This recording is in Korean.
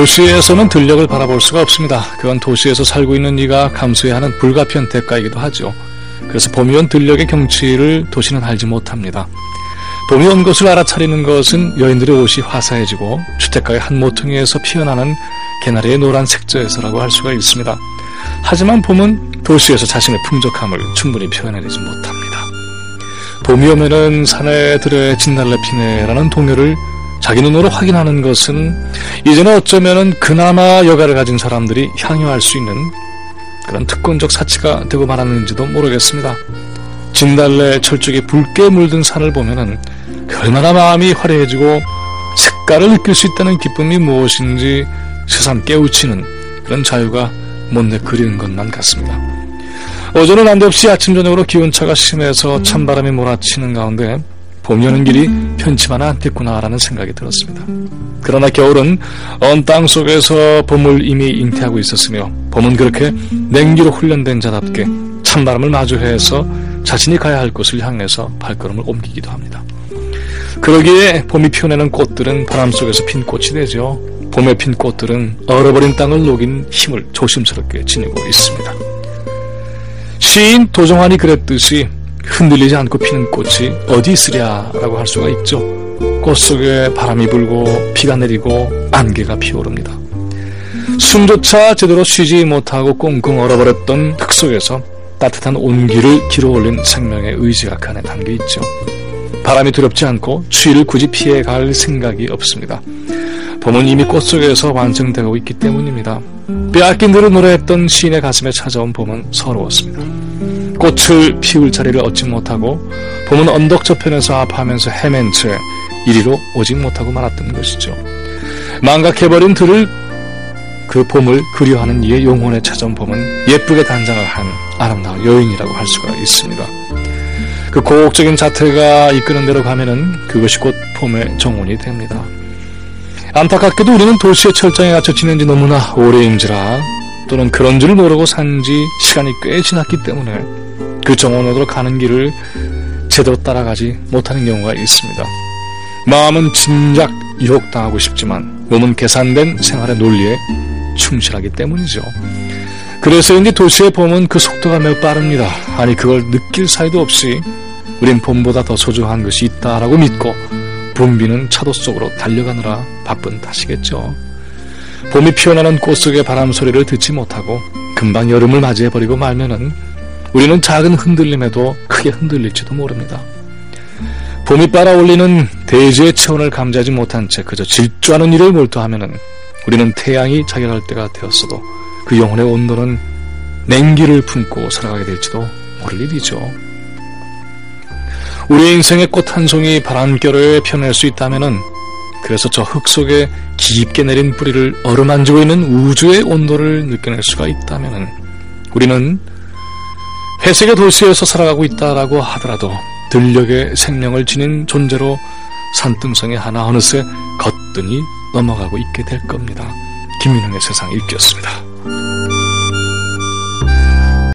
도시에서는 들녘을 바라볼 수가 없습니다. 그건 도시에서 살고 있는 이가 감수해야 하는 불가피한 대가이기도 하죠. 그래서 봄이 온 들녘의 경치를 도시는 알지 못합니다. 봄이 온 것을 알아차리는 것은 여인들의 옷이 화사해지고 주택가의 한 모퉁이에서 피어나는 개나리의 노란 색저에서라고 할 수가 있습니다. 하지만 봄은 도시에서 자신의 풍족함을 충분히 표현해내지 못합니다. 봄이 오면은 산에 들에 진달래 피네라는 동요를 자기 눈으로 확인하는 것은 이제는 어쩌면은 그나마 여가를 가진 사람들이 향유할 수 있는 그런 특권적 사치가 되고 말았는지도 모르겠습니다. 진달래 철쭉이 붉게 물든 산을 보면은 얼마나 마음이 화려해지고 색깔을 느낄 수 있다는 기쁨이 무엇인지 세상 깨우치는 그런 자유가 못내 그리는 것만 같습니다. 어제는 난데없이 아침 저녁으로 기온차가 심해서 찬바람이 몰아치는 가운데 봄이 오는 길이 편치만 않겠구나라는 생각이 들었습니다. 그러나 겨울은 언 땅 속에서 봄을 이미 잉태하고 있었으며 봄은 그렇게 냉기로 훈련된 자답게 찬바람을 마주해서 자신이 가야 할 곳을 향해서 발걸음을 옮기기도 합니다. 그러기에 봄이 피어내는 꽃들은 바람 속에서 핀 꽃이 되죠. 봄에 핀 꽃들은 얼어버린 땅을 녹인 힘을 조심스럽게 지니고 있습니다. 시인 도정환이 그랬듯이 흔들리지 않고 피는 꽃이 어디 있으랴라고 할 수가 있죠. 꽃 속에 바람이 불고 비가 내리고 안개가 피오릅니다. 숨조차 제대로 쉬지 못하고 꽁꽁 얼어버렸던 흙 속에서 따뜻한 온기를 길어올린 생명의 의지가 그 안에 담겨 있죠. 바람이 두렵지 않고 추위를 굳이 피해 갈 생각이 없습니다. 봄은 이미 꽃 속에서 완성되고 있기 때문입니다. 빼앗긴 대로 노래했던 시인의 가슴에 찾아온 봄은 서러웠습니다. 꽃을 피울 자리를 얻지 못하고 봄은 언덕 저편에서 아파하면서 헤맨 채 이리로 오지 못하고 말았던 것이죠. 망각해버린 들을 그 봄을 그리워하는 이의 영혼에 찾아온 봄은 예쁘게 단장을 한 아름다운 여인이라고 할 수가 있습니다. 그 고혹적인 자태가 이끄는 대로 가면은 그것이 곧 봄의 정원이 됩니다. 안타깝게도 우리는 도시의 철장에 갇혀 지낸 지 너무나 오래인지라 또는 그런 줄 모르고 산지 시간이 꽤 지났기 때문에 그 정원으로 가는 길을 제대로 따라가지 못하는 경우가 있습니다. 마음은 진작 유혹당하고 싶지만 몸은 계산된 생활의 논리에 충실하기 때문이죠. 그래서인지 도시의 봄은 그 속도가 매우 빠릅니다. 아니 그걸 느낄 사이도 없이 우린 봄보다 더 소중한 것이 있다라고 믿고 붐비는 차도 속으로 달려가느라 바쁜 탓이겠죠. 봄이 피어나는 꽃 속의 바람 소리를 듣지 못하고 금방 여름을 맞이해버리고 말면은 우리는 작은 흔들림에도 크게 흔들릴지도 모릅니다. 봄이 빨아올리는 대지의 체온을 감지하지 못한 채 그저 질주하는 일을 몰두하면은 우리는 태양이 자격할 때가 되었어도 그 영혼의 온도는 냉기를 품고 살아가게 될지도 모를 일이죠. 우리 인생의 꽃 한 송이 바람결에 펴낼 수 있다면은 그래서 저 흙 속에 깊게 내린 뿌리를 어루만지고 있는 우주의 온도를 느껴낼 수가 있다면은 우리는 회색의 도시에서 살아가고 있다라고 하더라도 들녘의 생명을 지닌 존재로 산등성의 하나 어느새 거뜬히 넘어가고 있게 될 겁니다. 김민영의 세상 읽기였습니다.